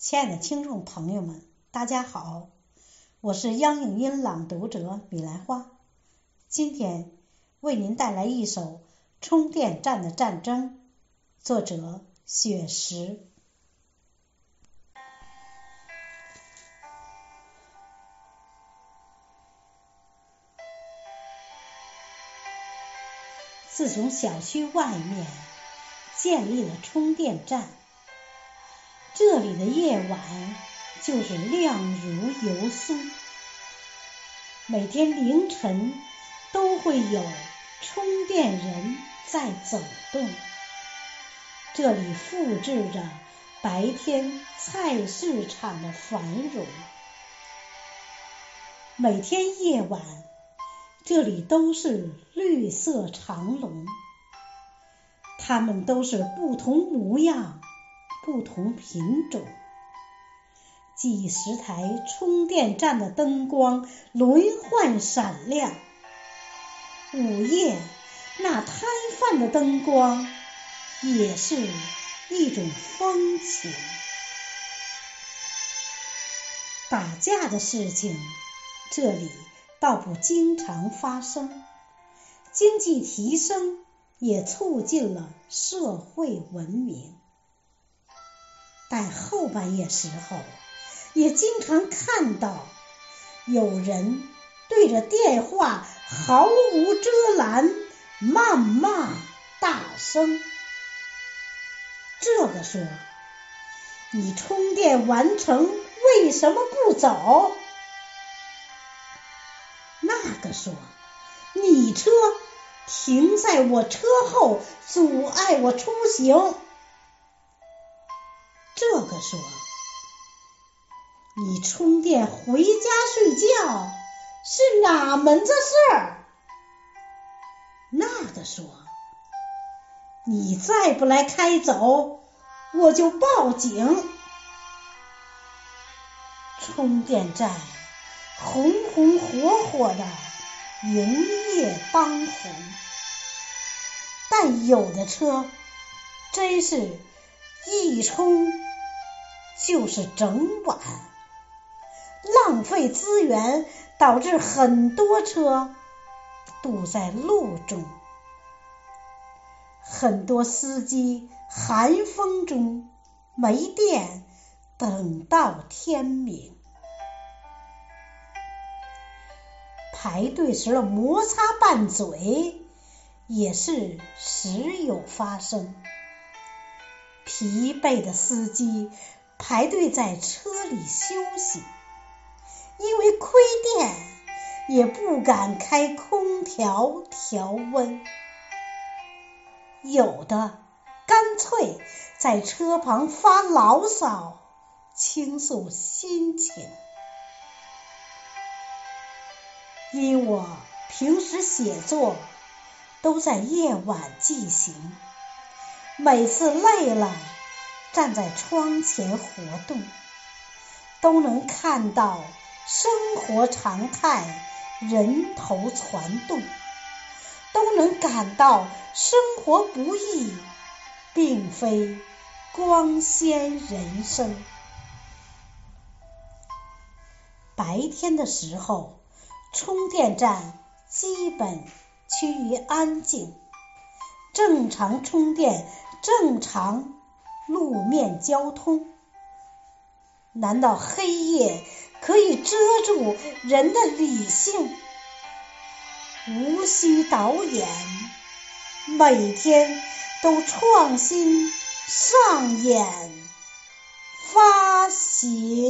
亲爱的听众朋友们，大家好，我是央影音朗读者米兰花，今天为您带来一首《充电站的战争》，作者雪石。自从小区外面建立了充电站。这里的夜晚就是亮如油酥，每天凌晨都会有充电人在走动。这里复制着白天菜市场的繁荣。每天夜晚，这里都是绿色长龙，它们都是不同模样。不同品种，几十台充电站的灯光轮换闪亮。午夜那摊贩的灯光也是一种风情。打架的事情这里倒不经常发生，经济提升也促进了社会文明。但后半夜时候，也经常看到有人对着电话毫无遮拦谩骂大声。这个说：“你充电完成为什么不走？”那个说：“你车停在我车后，阻碍我出行。”这个说：“你充电回家睡觉是哪门子事儿？”那个说：“你再不来开走，我就报警。”充电站红红火火的营业当红，但有的车真是一充。就是整晚，浪费资源，导致很多车堵在路中，很多司机寒风中没电，等到天明，排队时的摩擦拌嘴也是时有发生，疲惫的司机。排队在车里休息，因为亏电，也不敢开空调调温。有的干脆在车旁发牢骚，倾诉心情。因我平时写作都在夜晚进行，每次累了。站在窗前活动，都能看到生活常态，人头攒动，都能感到生活不易，并非光鲜人生。白天的时候，充电站基本趋于安静，正常充电，正常。路面交通，难道黑夜可以遮住人的理性？无需导演，每天都创新上演发行。